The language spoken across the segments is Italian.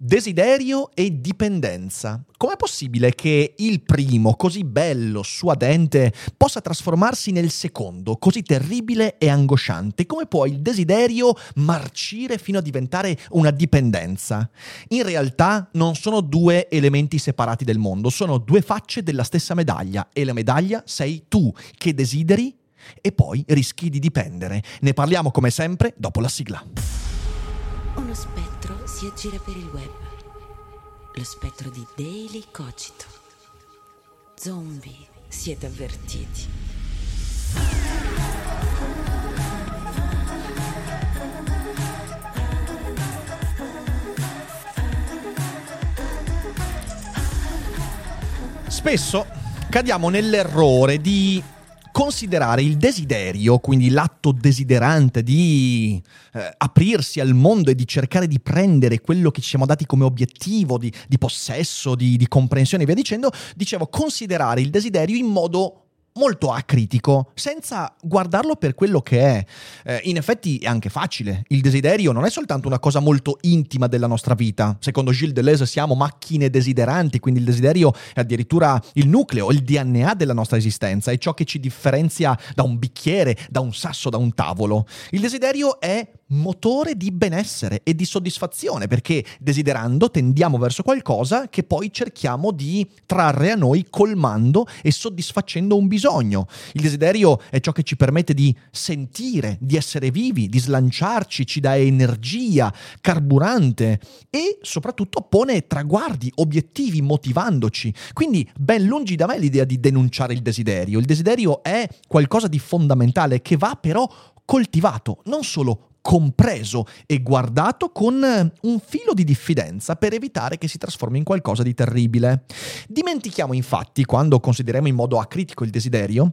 Desiderio e dipendenza. Com'è possibile che il primo, così bello, suadente, possa trasformarsi nel secondo, così terribile e angosciante? Come può il desiderio marcire fino a diventare una dipendenza? In realtà non sono due elementi separati del mondo, sono due facce della stessa medaglia e la medaglia sei tu che desideri e poi rischi di dipendere. Ne parliamo come sempre dopo la sigla. Uno spettro si aggira per il web. Lo spettro di Daily Cogito. Zombie, siete avvertiti. Spesso cadiamo nell'errore di considerare il desiderio, quindi l'atto desiderante di eh, aprirsi al mondo e di cercare di prendere quello che ci siamo dati come obiettivo di, di possesso, di, di comprensione e via dicendo, dicevo considerare il desiderio in modo molto acritico, senza guardarlo per quello che è. Eh, in effetti è anche facile. Il desiderio non è soltanto una cosa molto intima della nostra vita. Secondo Gilles Deleuze siamo macchine desideranti, quindi il desiderio è addirittura il nucleo, il DNA della nostra esistenza, è ciò che ci differenzia da un bicchiere, da un sasso, da un tavolo. Il desiderio è motore di benessere e di soddisfazione, perché desiderando tendiamo verso qualcosa che poi cerchiamo di trarre a noi colmando e soddisfacendo un bisogno. Il desiderio è ciò che ci permette di sentire, di essere vivi, di slanciarci, ci dà energia, carburante e soprattutto pone traguardi, obiettivi, motivandoci. Quindi ben lungi da me l'idea di denunciare il desiderio. Il desiderio è qualcosa di fondamentale che va però coltivato, non solo compreso e guardato con eh, un filo di diffidenza per evitare che si trasformi in qualcosa di terribile. Dimentichiamo infatti, quando consideriamo in modo acritico il desiderio,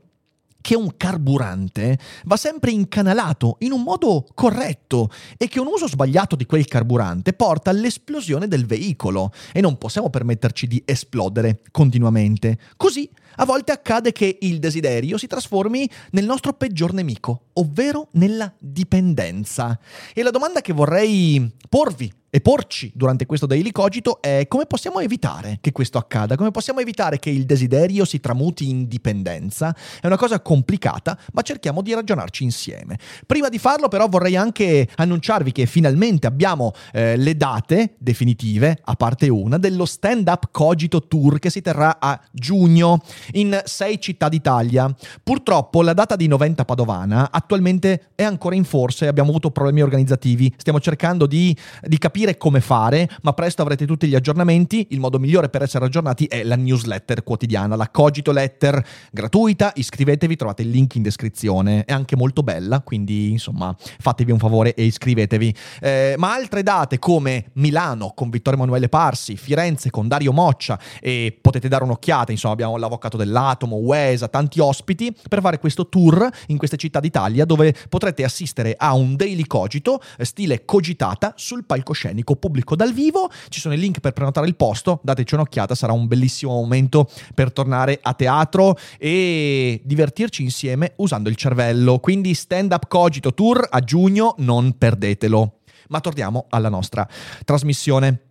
che un carburante va sempre incanalato in un modo corretto e che un uso sbagliato di quel carburante porta all'esplosione del veicolo e non possiamo permetterci di esplodere continuamente. Così a volte accade che il desiderio si trasformi nel nostro peggior nemico, ovvero nella dipendenza. E la domanda che vorrei porvi e porci durante questo Daily Cogito è come possiamo evitare che questo accada, come possiamo evitare che il desiderio si tramuti in dipendenza. È una cosa complicata, ma cerchiamo di ragionarci insieme. Prima di farlo però vorrei anche annunciarvi che finalmente abbiamo eh, le date definitive, a parte una, dello Stand Up Cogito Tour che si terrà a giugno in sei città d'Italia. Purtroppo la data di Noventa Padovana attualmente è ancora in forse, abbiamo avuto problemi organizzativi, stiamo cercando di, di capire come fare, ma presto avrete tutti gli aggiornamenti. Il modo migliore per essere aggiornati è la newsletter quotidiana, la Cogito Letter gratuita. Iscrivetevi, trovate il link in descrizione. È anche molto bella, quindi insomma fatevi un favore e iscrivetevi. Eh, ma altre date come Milano con Vittorio Emanuele Parsi, Firenze con Dario Moccia e potete dare un'occhiata, insomma abbiamo l'Avvocato dell'Atomo, Wesa, tanti ospiti per fare questo tour in queste città d'Italia dove potrete assistere a un daily cogito eh, stile cogitata sul palcoscenico pubblico dal vivo. Ci sono i link per prenotare il posto, dateci un'occhiata, sarà un bellissimo momento per tornare a teatro e divertirci insieme usando il cervello. Quindi stand up cogito tour a giugno, non perdetelo. Ma torniamo alla nostra trasmissione.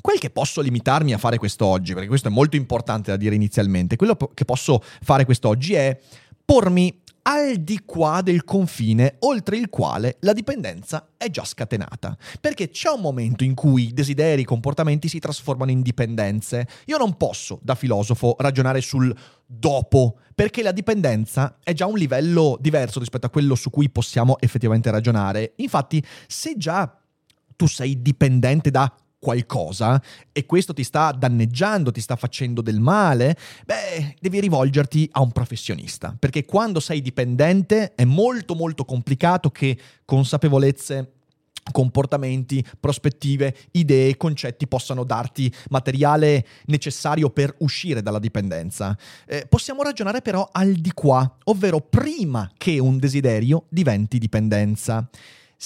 Quel che posso limitarmi a fare quest'oggi, perché questo è molto importante da dire inizialmente, quello che posso fare quest'oggi è pormi al di qua del confine oltre il quale la dipendenza è già scatenata. Perché c'è un momento in cui desideri e comportamenti si trasformano in dipendenze. Io non posso, da filosofo, ragionare sul dopo, perché la dipendenza è già un livello diverso rispetto a quello su cui possiamo effettivamente ragionare. Infatti, se già tu sei dipendente da qualcosa e questo ti sta danneggiando, ti sta facendo del male, beh, devi rivolgerti a un professionista, perché quando sei dipendente è molto molto complicato che consapevolezze comportamenti, prospettive, idee, concetti possano darti materiale necessario per uscire dalla dipendenza. Eh, possiamo ragionare però al di qua, ovvero prima che un desiderio diventi dipendenza.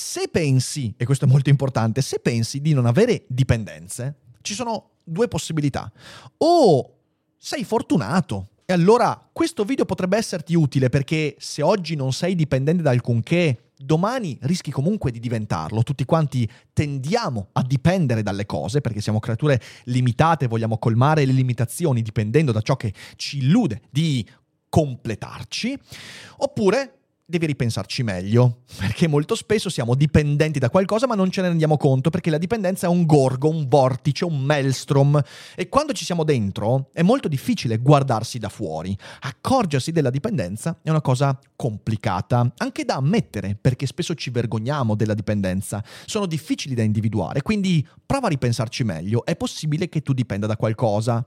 Se pensi, e questo è molto importante, se pensi di non avere dipendenze, ci sono due possibilità. O sei fortunato e allora questo video potrebbe esserti utile perché se oggi non sei dipendente da alcunché, domani rischi comunque di diventarlo. Tutti quanti tendiamo a dipendere dalle cose perché siamo creature limitate, vogliamo colmare le limitazioni dipendendo da ciò che ci illude di completarci. Oppure devi ripensarci meglio, perché molto spesso siamo dipendenti da qualcosa ma non ce ne rendiamo conto perché la dipendenza è un gorgo, un vortice, un maelstrom e quando ci siamo dentro è molto difficile guardarsi da fuori. Accorgersi della dipendenza è una cosa complicata, anche da ammettere perché spesso ci vergogniamo della dipendenza, sono difficili da individuare, quindi prova a ripensarci meglio, è possibile che tu dipenda da qualcosa.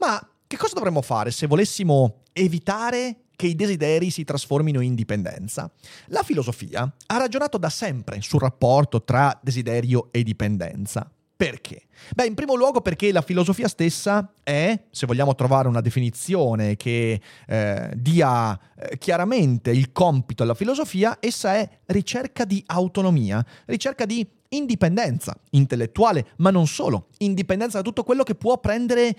Ma che cosa dovremmo fare se volessimo evitare che i desideri si trasformino in dipendenza. La filosofia ha ragionato da sempre sul rapporto tra desiderio e dipendenza. Perché? Beh, in primo luogo perché la filosofia stessa è, se vogliamo trovare una definizione che eh, dia eh, chiaramente il compito alla filosofia, essa è ricerca di autonomia, ricerca di indipendenza intellettuale, ma non solo, indipendenza da tutto quello che può prendere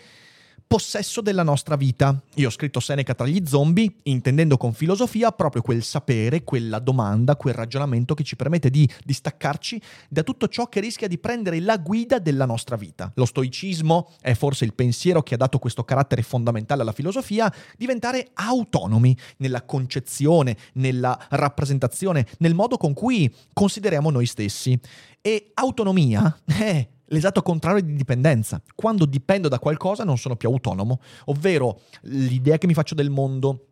possesso della nostra vita. Io ho scritto Seneca tra gli zombie, intendendo con filosofia proprio quel sapere, quella domanda, quel ragionamento che ci permette di distaccarci da tutto ciò che rischia di prendere la guida della nostra vita. Lo stoicismo è forse il pensiero che ha dato questo carattere fondamentale alla filosofia, diventare autonomi nella concezione, nella rappresentazione, nel modo con cui consideriamo noi stessi. E autonomia è l'esatto contrario di dipendenza. Quando dipendo da qualcosa non sono più autonomo, ovvero l'idea che mi faccio del mondo,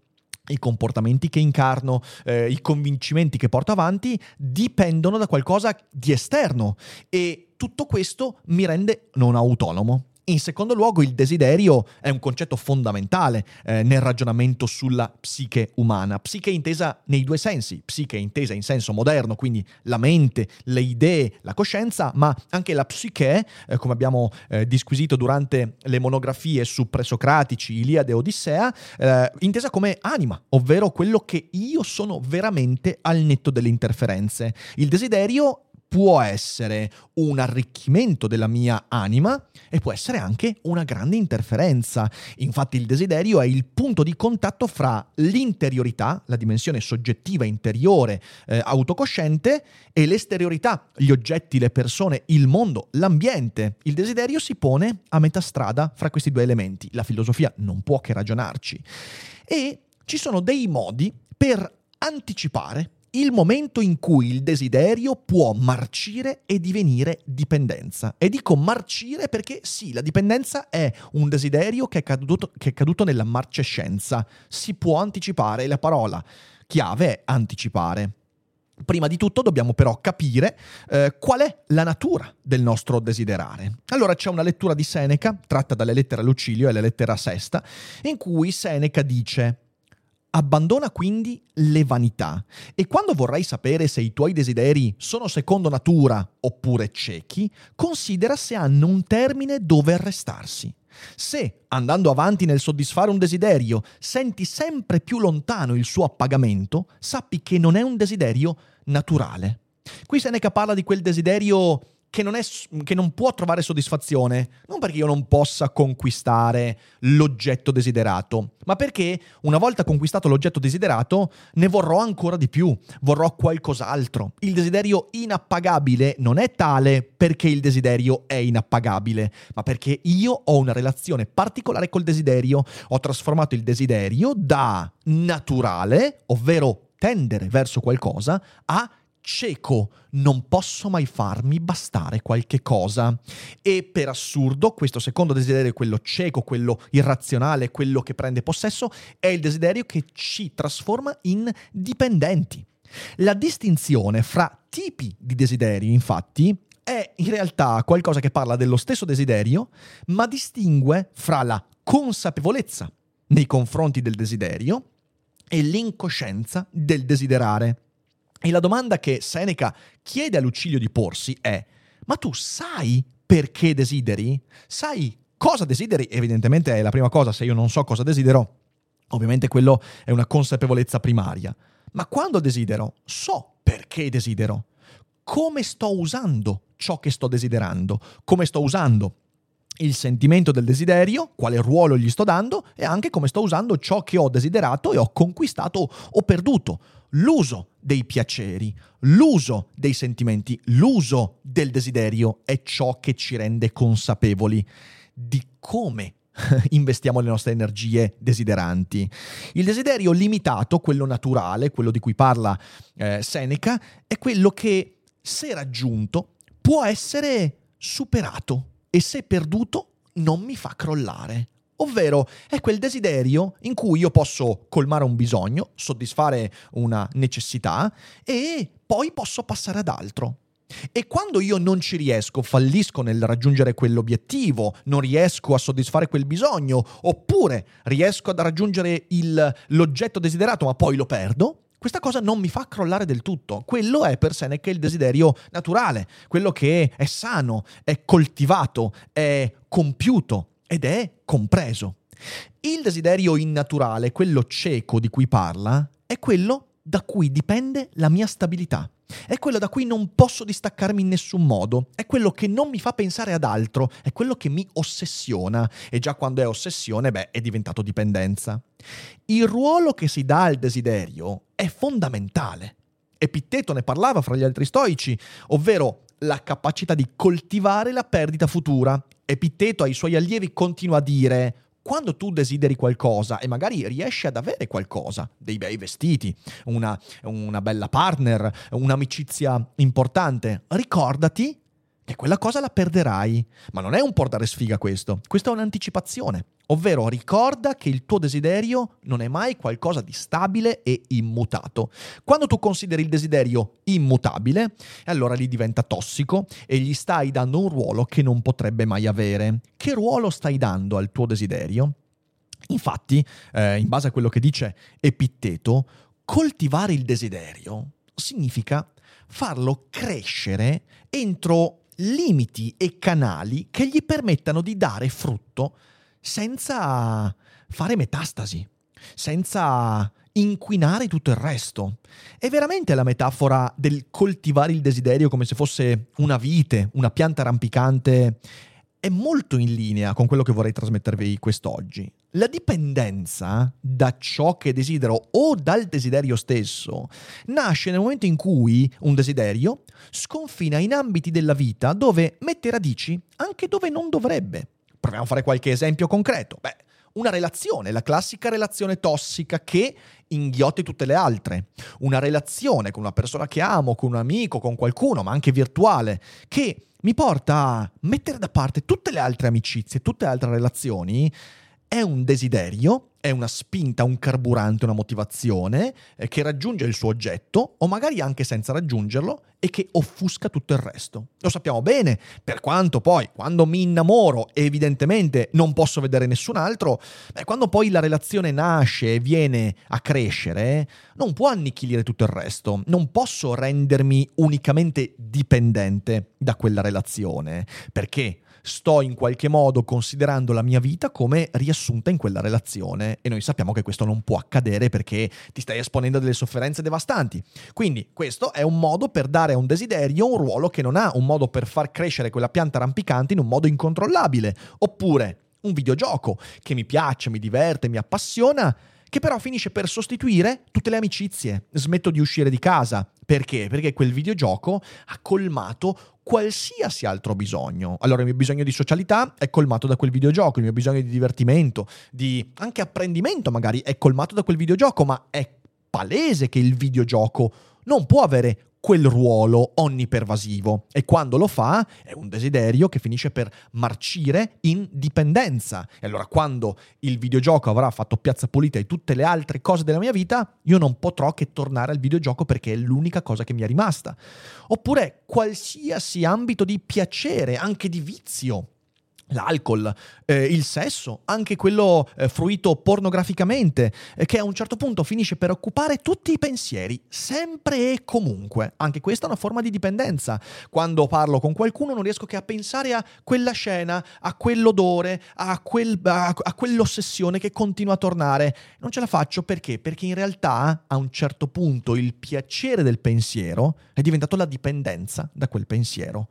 i comportamenti che incarno, eh, i convincimenti che porto avanti dipendono da qualcosa di esterno e tutto questo mi rende non autonomo. In secondo luogo, il desiderio è un concetto fondamentale eh, nel ragionamento sulla psiche umana. Psiche intesa nei due sensi, psiche intesa in senso moderno, quindi la mente, le idee, la coscienza, ma anche la psiche, eh, come abbiamo eh, disquisito durante le monografie su presocratici, Iliade e Odissea, eh, intesa come anima, ovvero quello che io sono veramente al netto delle interferenze. Il desiderio può essere un arricchimento della mia anima e può essere anche una grande interferenza. Infatti il desiderio è il punto di contatto fra l'interiorità, la dimensione soggettiva interiore eh, autocosciente, e l'esteriorità, gli oggetti, le persone, il mondo, l'ambiente. Il desiderio si pone a metà strada fra questi due elementi. La filosofia non può che ragionarci. E ci sono dei modi per anticipare il momento in cui il desiderio può marcire e divenire dipendenza. E dico marcire perché sì, la dipendenza è un desiderio che è caduto, che è caduto nella marcescenza. Si può anticipare, la parola chiave è anticipare. Prima di tutto dobbiamo però capire eh, qual è la natura del nostro desiderare. Allora c'è una lettura di Seneca, tratta dalle lettere a Lucilio e la lettera sesta, in cui Seneca dice Abbandona quindi le vanità e quando vorrai sapere se i tuoi desideri sono secondo natura oppure ciechi, considera se hanno un termine dove arrestarsi. Se, andando avanti nel soddisfare un desiderio, senti sempre più lontano il suo appagamento, sappi che non è un desiderio naturale. Qui Seneca parla di quel desiderio che non, è, che non può trovare soddisfazione, non perché io non possa conquistare l'oggetto desiderato, ma perché una volta conquistato l'oggetto desiderato ne vorrò ancora di più, vorrò qualcos'altro. Il desiderio inappagabile non è tale perché il desiderio è inappagabile, ma perché io ho una relazione particolare col desiderio, ho trasformato il desiderio da naturale, ovvero tendere verso qualcosa, a cieco, non posso mai farmi bastare qualche cosa. E per assurdo, questo secondo desiderio, quello cieco, quello irrazionale, quello che prende possesso, è il desiderio che ci trasforma in dipendenti. La distinzione fra tipi di desideri, infatti, è in realtà qualcosa che parla dello stesso desiderio, ma distingue fra la consapevolezza nei confronti del desiderio e l'incoscienza del desiderare. E la domanda che Seneca chiede a Lucilio di porsi è: ma tu sai perché desideri? Sai cosa desideri? Evidentemente è la prima cosa, se io non so cosa desidero, ovviamente quello è una consapevolezza primaria. Ma quando desidero, so perché desidero. Come sto usando ciò che sto desiderando? Come sto usando il sentimento del desiderio, quale ruolo gli sto dando e anche come sto usando ciò che ho desiderato e ho conquistato o perduto. L'uso dei piaceri, l'uso dei sentimenti, l'uso del desiderio è ciò che ci rende consapevoli di come investiamo le nostre energie desideranti. Il desiderio limitato, quello naturale, quello di cui parla eh, Seneca, è quello che, se raggiunto, può essere superato e se perduto non mi fa crollare. Ovvero è quel desiderio in cui io posso colmare un bisogno, soddisfare una necessità e poi posso passare ad altro. E quando io non ci riesco, fallisco nel raggiungere quell'obiettivo, non riesco a soddisfare quel bisogno, oppure riesco ad raggiungere il, l'oggetto desiderato ma poi lo perdo, questa cosa non mi fa crollare del tutto. Quello è per Seneca il desiderio naturale, quello che è sano, è coltivato, è compiuto ed è compreso. Il desiderio innaturale, quello cieco di cui parla, è quello da cui dipende la mia stabilità. È quello da cui non posso distaccarmi in nessun modo, è quello che non mi fa pensare ad altro, è quello che mi ossessiona e già quando è ossessione, beh, è diventato dipendenza. Il ruolo che si dà al desiderio è fondamentale. Epitteto ne parlava fra gli altri stoici, ovvero la capacità di coltivare la perdita futura. Epitteto ai suoi allievi continua a dire quando tu desideri qualcosa e magari riesci ad avere qualcosa, dei bei vestiti, una, una bella partner, un'amicizia importante, ricordati che quella cosa la perderai. Ma non è un portare sfiga questo, questa è un'anticipazione. Ovvero ricorda che il tuo desiderio non è mai qualcosa di stabile e immutato. Quando tu consideri il desiderio immutabile, allora lì diventa tossico e gli stai dando un ruolo che non potrebbe mai avere. Che ruolo stai dando al tuo desiderio? Infatti, eh, in base a quello che dice Epitteto, coltivare il desiderio significa farlo crescere entro limiti e canali che gli permettano di dare frutto senza fare metastasi, senza inquinare tutto il resto. È veramente la metafora del coltivare il desiderio come se fosse una vite, una pianta rampicante. È molto in linea con quello che vorrei trasmettervi quest'oggi. La dipendenza da ciò che desidero o dal desiderio stesso nasce nel momento in cui un desiderio sconfina in ambiti della vita dove mette radici anche dove non dovrebbe. Proviamo a fare qualche esempio concreto. Beh, una relazione, la classica relazione tossica che inghiotte tutte le altre. Una relazione con una persona che amo, con un amico, con qualcuno, ma anche virtuale, che mi porta a mettere da parte tutte le altre amicizie, tutte le altre relazioni è un desiderio, è una spinta, un carburante, una motivazione eh, che raggiunge il suo oggetto o magari anche senza raggiungerlo e che offusca tutto il resto. Lo sappiamo bene, per quanto poi quando mi innamoro evidentemente non posso vedere nessun altro, beh, quando poi la relazione nasce e viene a crescere, non può annichilire tutto il resto, non posso rendermi unicamente dipendente da quella relazione. Perché? Sto in qualche modo considerando la mia vita come riassunta in quella relazione e noi sappiamo che questo non può accadere perché ti stai esponendo a delle sofferenze devastanti. Quindi questo è un modo per dare a un desiderio un ruolo che non ha, un modo per far crescere quella pianta rampicante in un modo incontrollabile. Oppure un videogioco che mi piace, mi diverte, mi appassiona, che però finisce per sostituire tutte le amicizie. Smetto di uscire di casa. Perché? Perché quel videogioco ha colmato qualsiasi altro bisogno. Allora il mio bisogno di socialità è colmato da quel videogioco, il mio bisogno di divertimento, di anche apprendimento magari è colmato da quel videogioco, ma è palese che il videogioco non può avere quel ruolo onnipervasivo e quando lo fa è un desiderio che finisce per marcire in dipendenza. E allora quando il videogioco avrà fatto piazza pulita e tutte le altre cose della mia vita, io non potrò che tornare al videogioco perché è l'unica cosa che mi è rimasta. Oppure qualsiasi ambito di piacere, anche di vizio l'alcol, eh, il sesso, anche quello eh, fruito pornograficamente, eh, che a un certo punto finisce per occupare tutti i pensieri, sempre e comunque. Anche questa è una forma di dipendenza. Quando parlo con qualcuno non riesco che a pensare a quella scena, a quell'odore, a, quel, a, a quell'ossessione che continua a tornare. Non ce la faccio perché? Perché in realtà a un certo punto il piacere del pensiero è diventato la dipendenza da quel pensiero.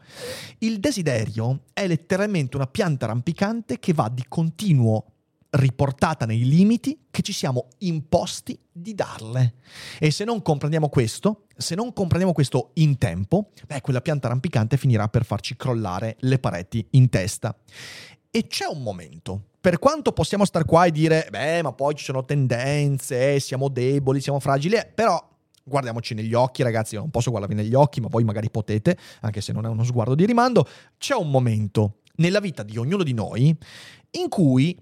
Il desiderio è letteralmente una pianta pianta rampicante che va di continuo riportata nei limiti che ci siamo imposti di darle. E se non comprendiamo questo, se non comprendiamo questo in tempo, beh, quella pianta rampicante finirà per farci crollare le pareti in testa. E c'è un momento. Per quanto possiamo star qua e dire, beh, ma poi ci sono tendenze, siamo deboli, siamo fragili, eh, però guardiamoci negli occhi, ragazzi, io non posso guardarvi negli occhi, ma voi magari potete, anche se non è uno sguardo di rimando, c'è un momento nella vita di ognuno di noi in cui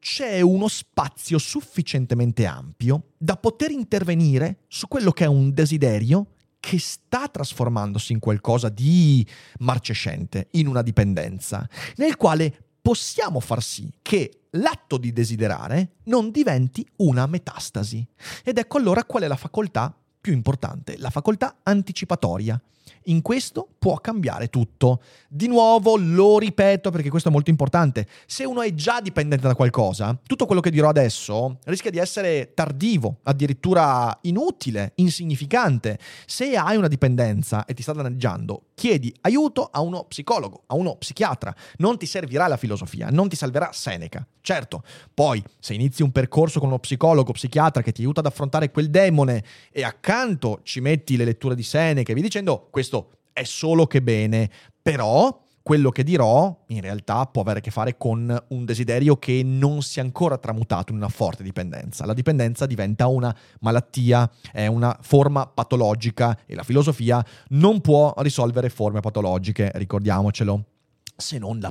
c'è uno spazio sufficientemente ampio da poter intervenire su quello che è un desiderio che sta trasformandosi in qualcosa di marcescente, in una dipendenza, nel quale possiamo far sì che l'atto di desiderare non diventi una metastasi. Ed ecco allora qual è la facoltà più importante, la facoltà anticipatoria. In questo può cambiare tutto. Di nuovo lo ripeto perché questo è molto importante. Se uno è già dipendente da qualcosa, tutto quello che dirò adesso rischia di essere tardivo, addirittura inutile, insignificante. Se hai una dipendenza e ti sta danneggiando, chiedi aiuto a uno psicologo, a uno psichiatra. Non ti servirà la filosofia, non ti salverà Seneca. Certo, poi se inizi un percorso con uno psicologo, psichiatra che ti aiuta ad affrontare quel demone e accanto ci metti le letture di Seneca e vi dicendo questo è solo che bene, però quello che dirò in realtà può avere a che fare con un desiderio che non si è ancora tramutato in una forte dipendenza. La dipendenza diventa una malattia, è una forma patologica e la filosofia non può risolvere forme patologiche, ricordiamocelo, se non la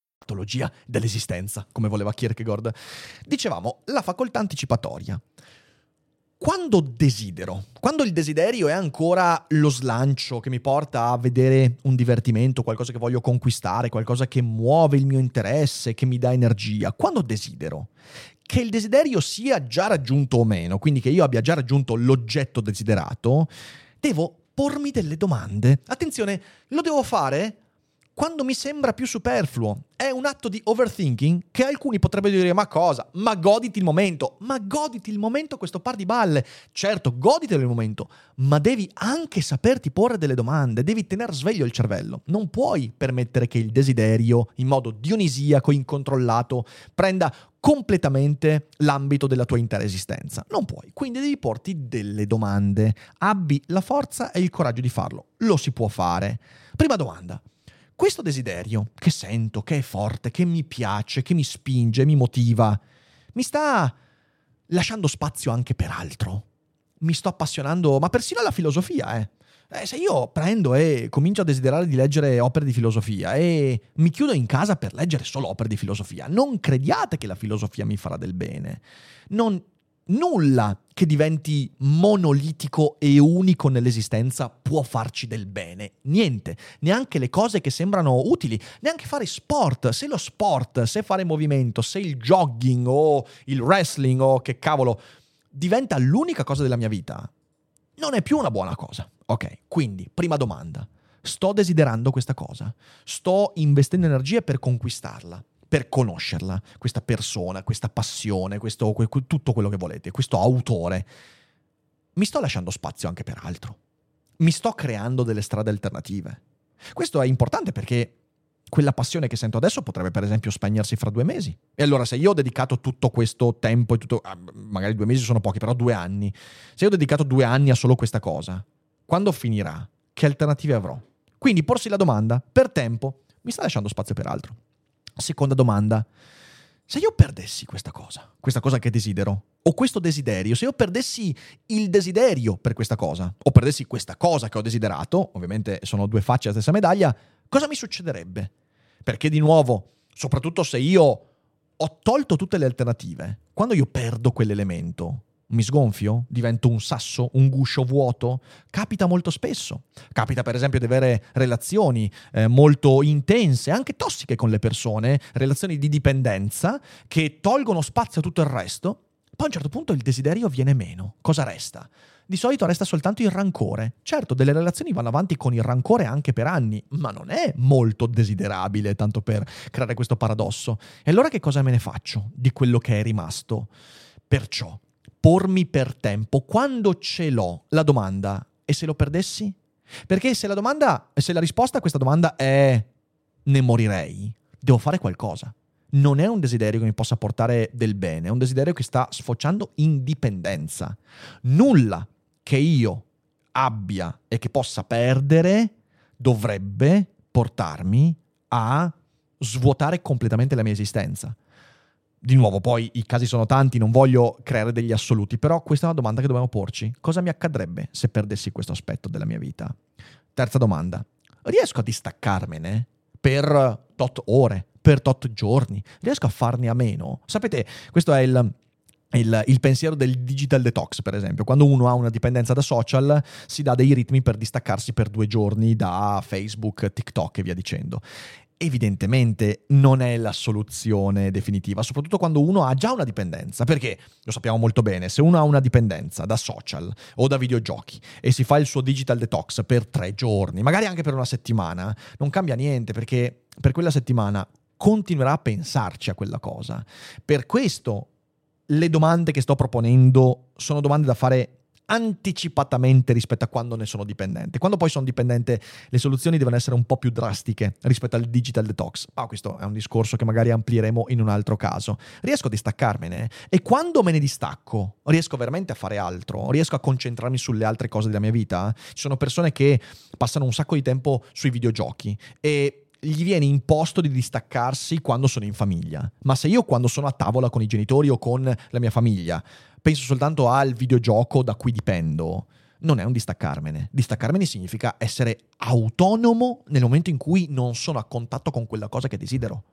Patologia dell'esistenza, come voleva Kierkegaard. Dicevamo, la facoltà anticipatoria. Quando desidero, quando il desiderio è ancora lo slancio che mi porta a vedere un divertimento, qualcosa che voglio conquistare, qualcosa che muove il mio interesse, che mi dà energia, quando desidero, che il desiderio sia già raggiunto o meno, quindi che io abbia già raggiunto l'oggetto desiderato, devo pormi delle domande. Attenzione, lo devo fare quando mi sembra più superfluo. È un atto di overthinking che alcuni potrebbero dire ma cosa? Ma goditi il momento. Ma goditi il momento questo par di balle. Certo, goditi il momento, ma devi anche saperti porre delle domande, devi tenere sveglio il cervello. Non puoi permettere che il desiderio, in modo dionisiaco, incontrollato, prenda completamente l'ambito della tua intera esistenza. Non puoi, quindi devi porti delle domande. Abbi la forza e il coraggio di farlo. Lo si può fare. Prima domanda questo desiderio che sento, che è forte, che mi piace, che mi spinge, mi motiva, mi sta lasciando spazio anche per altro. Mi sto appassionando, ma persino alla filosofia, eh. Eh, se io prendo e comincio a desiderare di leggere opere di filosofia e mi chiudo in casa per leggere solo opere di filosofia, non crediate che la filosofia mi farà del bene. Non, nulla che diventi monolitico e unico nell'esistenza può farci del bene. Niente, neanche le cose che sembrano utili, neanche fare sport. Se lo sport, se fare movimento, se il jogging o il wrestling o che cavolo diventa l'unica cosa della mia vita, non è più una buona cosa. Ok, quindi, prima domanda. Sto desiderando questa cosa? Sto investendo energie per conquistarla? Per conoscerla, questa persona, questa passione, questo, tutto quello che volete, questo autore. Mi sto lasciando spazio anche per altro. Mi sto creando delle strade alternative. Questo è importante perché quella passione che sento adesso potrebbe per esempio spegnersi fra due mesi. E allora se io ho dedicato tutto questo tempo, tutto, ah, magari due mesi sono pochi, però due anni, se io ho dedicato due anni a solo questa cosa, quando finirà? Che alternative avrò? Quindi porsi la domanda, per tempo, mi sta lasciando spazio per altro. Seconda domanda. Se io perdessi questa cosa, questa cosa che desidero, o questo desiderio, se io perdessi il desiderio per questa cosa, o perdessi questa cosa che ho desiderato, ovviamente sono due facce della stessa medaglia, cosa mi succederebbe? Perché di nuovo, soprattutto se io ho tolto tutte le alternative, quando io perdo quell'elemento, mi sgonfio? Divento un sasso, un guscio vuoto? Capita molto spesso. Capita per esempio di avere relazioni eh, molto intense, anche tossiche con le persone, relazioni di dipendenza che tolgono spazio a tutto il resto. Poi a un certo punto il desiderio viene meno. Cosa resta? Di solito resta soltanto il rancore. Certo, delle relazioni vanno avanti con il rancore anche per anni, ma non è molto desiderabile, tanto per creare questo paradosso. E allora che cosa me ne faccio di quello che è rimasto? Perciò pormi per tempo quando ce l'ho la domanda e se lo perdessi? Perché se la domanda, se la risposta a questa domanda è ne morirei, devo fare qualcosa. Non è un desiderio che mi possa portare del bene, è un desiderio che sta sfociando in dipendenza. Nulla che io abbia e che possa perdere dovrebbe portarmi a svuotare completamente la mia esistenza. Di nuovo, poi i casi sono tanti, non voglio creare degli assoluti, però questa è una domanda che dobbiamo porci. Cosa mi accadrebbe se perdessi questo aspetto della mia vita? Terza domanda. Riesco a distaccarmene per tot ore, per tot giorni? Riesco a farne a meno? Sapete, questo è il, il, il, pensiero del digital detox, per esempio. Quando uno ha una dipendenza da social, si dà dei ritmi per distaccarsi per due giorni da Facebook, TikTok e via dicendo evidentemente non è la soluzione definitiva, soprattutto quando uno ha già una dipendenza, perché lo sappiamo molto bene, se uno ha una dipendenza da social o da videogiochi e si fa il suo digital detox per tre giorni, magari anche per una settimana, non cambia niente perché per quella settimana continuerà a pensarci a quella cosa. Per questo le domande che sto proponendo sono domande da fare anticipatamente rispetto a quando ne sono dipendente. Quando poi sono dipendente le soluzioni devono essere un po' più drastiche rispetto al digital detox. Ma questo è un discorso che magari amplieremo in un altro caso. Riesco a distaccarmene e quando me ne distacco riesco veramente a fare altro, riesco a concentrarmi sulle altre cose della mia vita. Ci sono persone che passano un sacco di tempo sui videogiochi e gli viene imposto di distaccarsi quando sono in famiglia. Ma se io quando sono a tavola con i genitori o con la mia famiglia penso soltanto al videogioco da cui dipendo, non è un distaccarmene. Distaccarmene significa essere autonomo nel momento in cui non sono a contatto con quella cosa che desidero.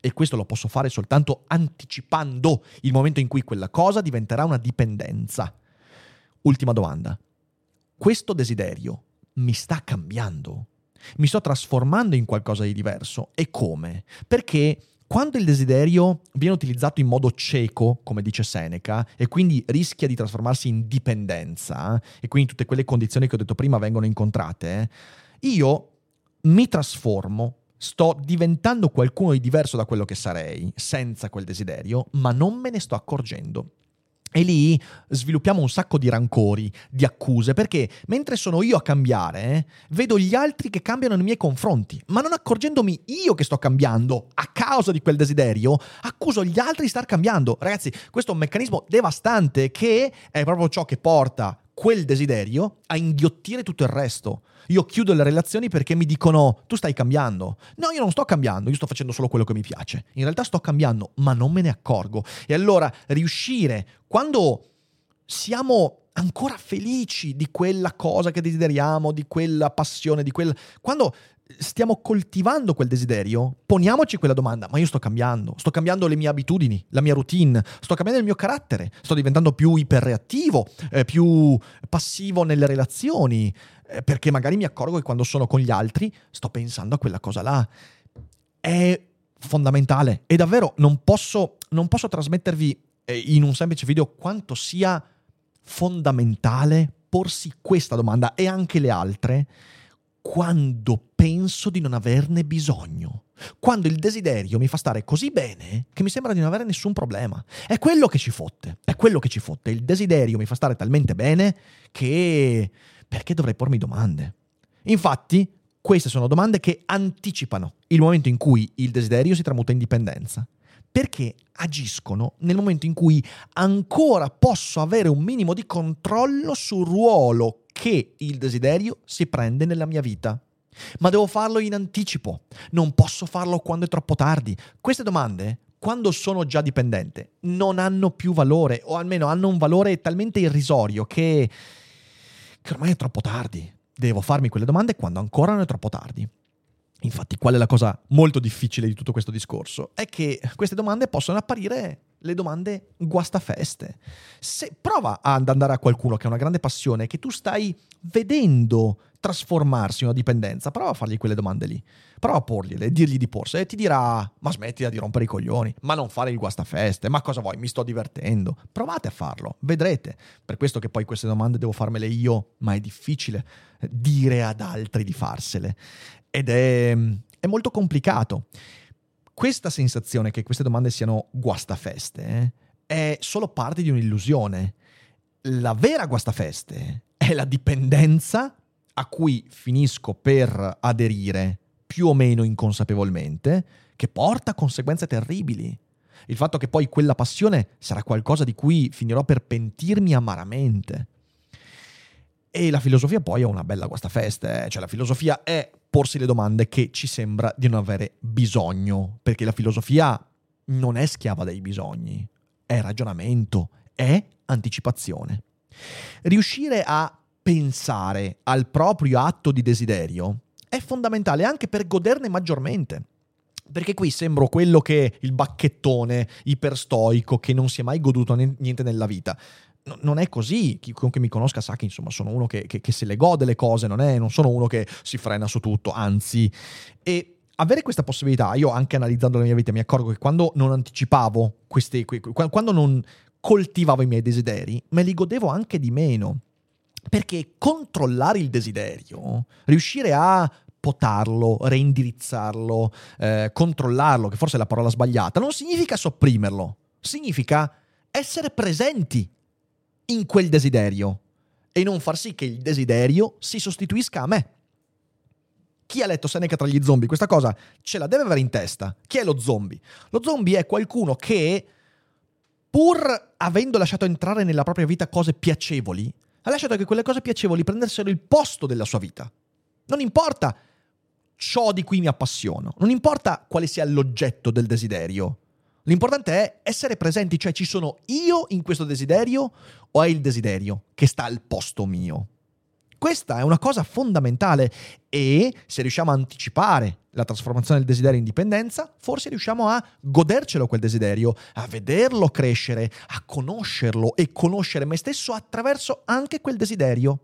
E questo lo posso fare soltanto anticipando il momento in cui quella cosa diventerà una dipendenza. Ultima domanda. Questo desiderio mi sta cambiando? Mi sto trasformando in qualcosa di diverso? E come? Perché quando il desiderio viene utilizzato in modo cieco, come dice Seneca, e quindi rischia di trasformarsi in dipendenza, e quindi tutte quelle condizioni che ho detto prima vengono incontrate, io mi trasformo, sto diventando qualcuno di diverso da quello che sarei senza quel desiderio, ma non me ne sto accorgendo. E lì sviluppiamo un sacco di rancori, di accuse, perché mentre sono io a cambiare, vedo gli altri che cambiano nei miei confronti, ma non accorgendomi io che sto cambiando a causa di quel desiderio, accuso gli altri di star cambiando. Ragazzi, questo è un meccanismo devastante che è proprio ciò che porta quel desiderio a inghiottire tutto il resto. Io chiudo le relazioni perché mi dicono tu stai cambiando. No, io non sto cambiando, io sto facendo solo quello che mi piace. In realtà sto cambiando, ma non me ne accorgo. E allora riuscire, quando siamo ancora felici di quella cosa che desideriamo, di quella passione, di quella... Quando stiamo coltivando quel desiderio, poniamoci quella domanda, ma io sto cambiando, sto cambiando le mie abitudini, la mia routine, sto cambiando il mio carattere, sto diventando più iperreattivo, eh, più passivo nelle relazioni, eh, perché magari mi accorgo che quando sono con gli altri sto pensando a quella cosa là. È fondamentale e davvero non posso, non posso trasmettervi eh, in un semplice video quanto sia fondamentale porsi questa domanda e anche le altre quando penso di non averne bisogno. Quando il desiderio mi fa stare così bene che mi sembra di non avere nessun problema. È quello che ci fotte, è quello che ci fotte. Il desiderio mi fa stare talmente bene che... perché dovrei pormi domande? Infatti, queste sono domande che anticipano il momento in cui il desiderio si tramuta in dipendenza. Perché agiscono nel momento in cui ancora posso avere un minimo di controllo sul ruolo che il desiderio si prende nella mia vita. Ma devo farlo in anticipo, non posso farlo quando è troppo tardi. Queste domande, quando sono già dipendente, non hanno più valore, o almeno hanno un valore talmente irrisorio che, che ormai è troppo tardi. Devo farmi quelle domande quando ancora non è troppo tardi. Infatti, qual è la cosa molto difficile di tutto questo discorso? È che queste domande possono apparire le domande guastafeste. Se prova ad andare a qualcuno che ha una grande passione, che tu stai vedendo trasformarsi in una dipendenza, prova a fargli quelle domande lì. Prova a porgliele, dirgli di porsi e ti dirà "Ma smettila di rompere i coglioni, ma non fare il guastafeste, ma cosa vuoi? Mi sto divertendo". Provate a farlo, vedrete. Per questo che poi queste domande devo farmele io, ma è difficile dire ad altri di farsele ed è, è molto complicato questa sensazione che queste domande siano guastafeste eh, è solo parte di un'illusione. La vera guastafeste è la dipendenza a cui finisco per aderire più o meno inconsapevolmente, che porta conseguenze terribili. Il fatto che poi quella passione sarà qualcosa di cui finirò per pentirmi amaramente. E la filosofia poi è una bella guastafeste, eh? cioè la filosofia è porsi le domande che ci sembra di non avere bisogno, perché la filosofia non è schiava dei bisogni, è ragionamento, è anticipazione. Riuscire a pensare al proprio atto di desiderio è fondamentale anche per goderne maggiormente. Perché qui sembro quello che il bacchettone iperstoico che non si è mai goduto niente nella vita no, non è così. Chiunque mi conosca sa che insomma sono uno che, che, che se le gode le cose, non, è, non sono uno che si frena su tutto, anzi. E avere questa possibilità, io anche analizzando la mia vita mi accorgo che quando non anticipavo questi, quando non coltivavo i miei desideri, me li godevo anche di meno. Perché controllare il desiderio, riuscire a potarlo, reindirizzarlo, eh, controllarlo, che forse è la parola sbagliata, non significa sopprimerlo, significa essere presenti in quel desiderio e non far sì che il desiderio si sostituisca a me. Chi ha letto Seneca tra gli zombie questa cosa ce la deve avere in testa. Chi è lo zombie? Lo zombie è qualcuno che, pur avendo lasciato entrare nella propria vita cose piacevoli, ha lasciato che quelle cose piacevoli prendessero il posto della sua vita. Non importa ciò di cui mi appassiono, non importa quale sia l'oggetto del desiderio, L'importante è essere presenti, cioè ci sono io in questo desiderio o è il desiderio che sta al posto mio. Questa è una cosa fondamentale e se riusciamo a anticipare la trasformazione del desiderio in dipendenza, forse riusciamo a godercelo quel desiderio, a vederlo crescere, a conoscerlo e conoscere me stesso attraverso anche quel desiderio.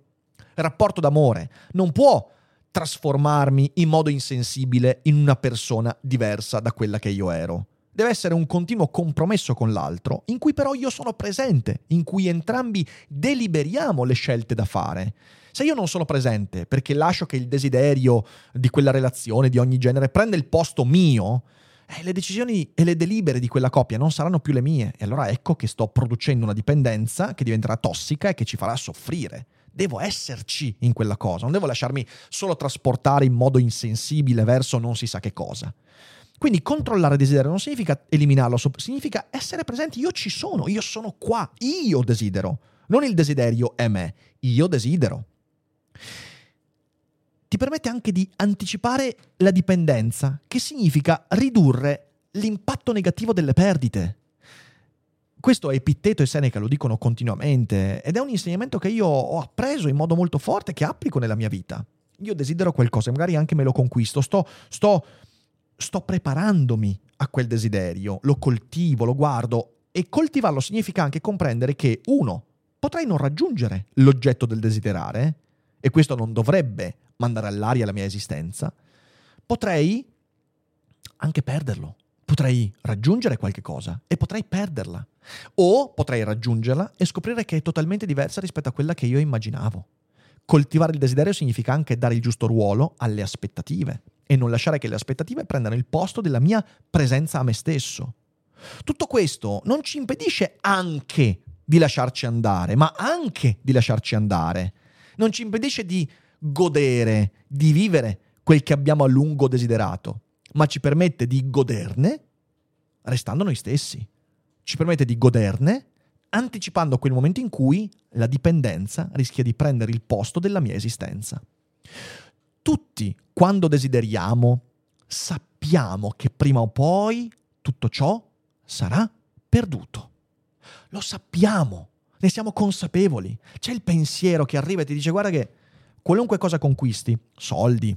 Rapporto d'amore non può trasformarmi in modo insensibile in una persona diversa da quella che io ero. Deve essere un continuo compromesso con l'altro, in cui però io sono presente, in cui entrambi deliberiamo le scelte da fare. Se io non sono presente perché lascio che il desiderio di quella relazione di ogni genere prenda il posto mio, eh, le decisioni e le delibere di quella coppia non saranno più le mie. E allora ecco che sto producendo una dipendenza che diventerà tossica e che ci farà soffrire. Devo esserci in quella cosa, non devo lasciarmi solo trasportare in modo insensibile verso non si sa che cosa. Quindi controllare desiderio non significa eliminarlo, significa essere presenti. Io ci sono, io sono qua, io desidero. Non il desiderio è me, io desidero. Ti permette anche di anticipare la dipendenza, che significa ridurre l'impatto negativo delle perdite. Questo Epitteto e Seneca lo dicono continuamente ed è un insegnamento che io ho appreso in modo molto forte, che applico nella mia vita. Io desidero qualcosa, magari anche me lo conquisto, sto, sto, sto preparandomi a quel desiderio, lo coltivo, lo guardo e coltivarlo significa anche comprendere che uno, potrei non raggiungere l'oggetto del desiderare e questo non dovrebbe mandare all'aria la mia esistenza, potrei anche perderlo potrei raggiungere qualche cosa e potrei perderla. O potrei raggiungerla e scoprire che è totalmente diversa rispetto a quella che io immaginavo. Coltivare il desiderio significa anche dare il giusto ruolo alle aspettative e non lasciare che le aspettative prendano il posto della mia presenza a me stesso. Tutto questo non ci impedisce anche di lasciarci andare, ma anche di lasciarci andare. Non ci impedisce di godere, di vivere quel che abbiamo a lungo desiderato ma ci permette di goderne restando noi stessi. Ci permette di goderne anticipando quel momento in cui la dipendenza rischia di prendere il posto della mia esistenza. Tutti, quando desideriamo, sappiamo che prima o poi tutto ciò sarà perduto. Lo sappiamo, ne siamo consapevoli. C'è il pensiero che arriva e ti dice guarda che qualunque cosa conquisti, soldi,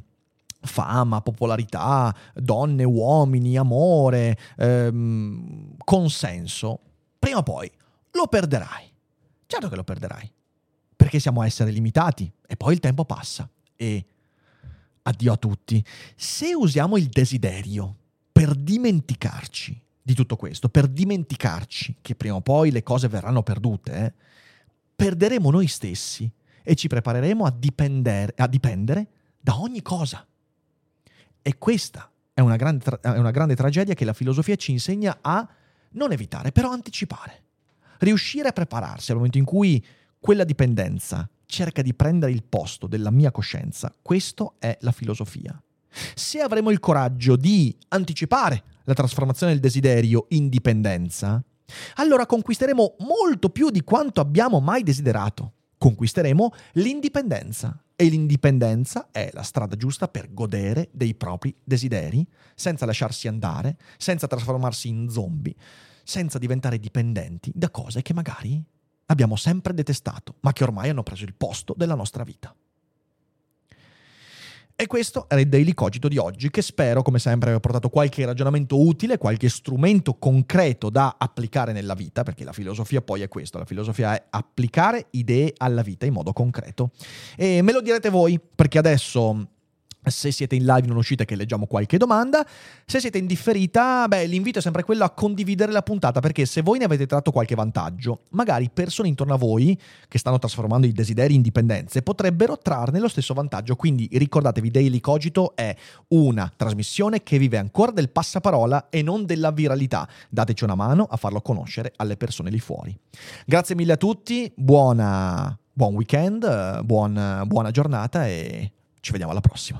fama, popolarità, donne, uomini, amore, ehm, consenso, prima o poi lo perderai. Certo che lo perderai, perché siamo esseri limitati e poi il tempo passa e addio a tutti. Se usiamo il desiderio per dimenticarci di tutto questo, per dimenticarci che prima o poi le cose verranno perdute, eh, perderemo noi stessi e ci prepareremo a, dipendere, a dipendere da ogni cosa. E questa è una, grande tra- è una grande tragedia che la filosofia ci insegna a non evitare, però anticipare. Riuscire a prepararsi al momento in cui quella dipendenza cerca di prendere il posto della mia coscienza, questo è la filosofia. Se avremo il coraggio di anticipare la trasformazione del desiderio in dipendenza, allora conquisteremo molto più di quanto abbiamo mai desiderato. Conquisteremo l'indipendenza e l'indipendenza è la strada giusta per godere dei propri desideri, senza lasciarsi andare, senza trasformarsi in zombie, senza diventare dipendenti da cose che magari abbiamo sempre detestato, ma che ormai hanno preso il posto della nostra vita. E questo era il Daily Cogito di oggi, che spero, come sempre, abbia portato qualche ragionamento utile, qualche strumento concreto da applicare nella vita, perché la filosofia poi è questo, la filosofia è applicare idee alla vita in modo concreto. E me lo direte voi, perché adesso se siete in live non uscite che leggiamo qualche domanda. Se siete in differita, beh, l'invito è sempre quello a condividere la puntata perché se voi ne avete tratto qualche vantaggio, magari persone intorno a voi che stanno trasformando i desideri in dipendenze potrebbero trarne lo stesso vantaggio. Quindi ricordatevi, Daily Cogito è una trasmissione che vive ancora del passaparola e non della viralità. Dateci una mano a farlo conoscere alle persone lì fuori. Grazie mille a tutti, buona, buon weekend, buon, buona giornata e ci vediamo alla prossima.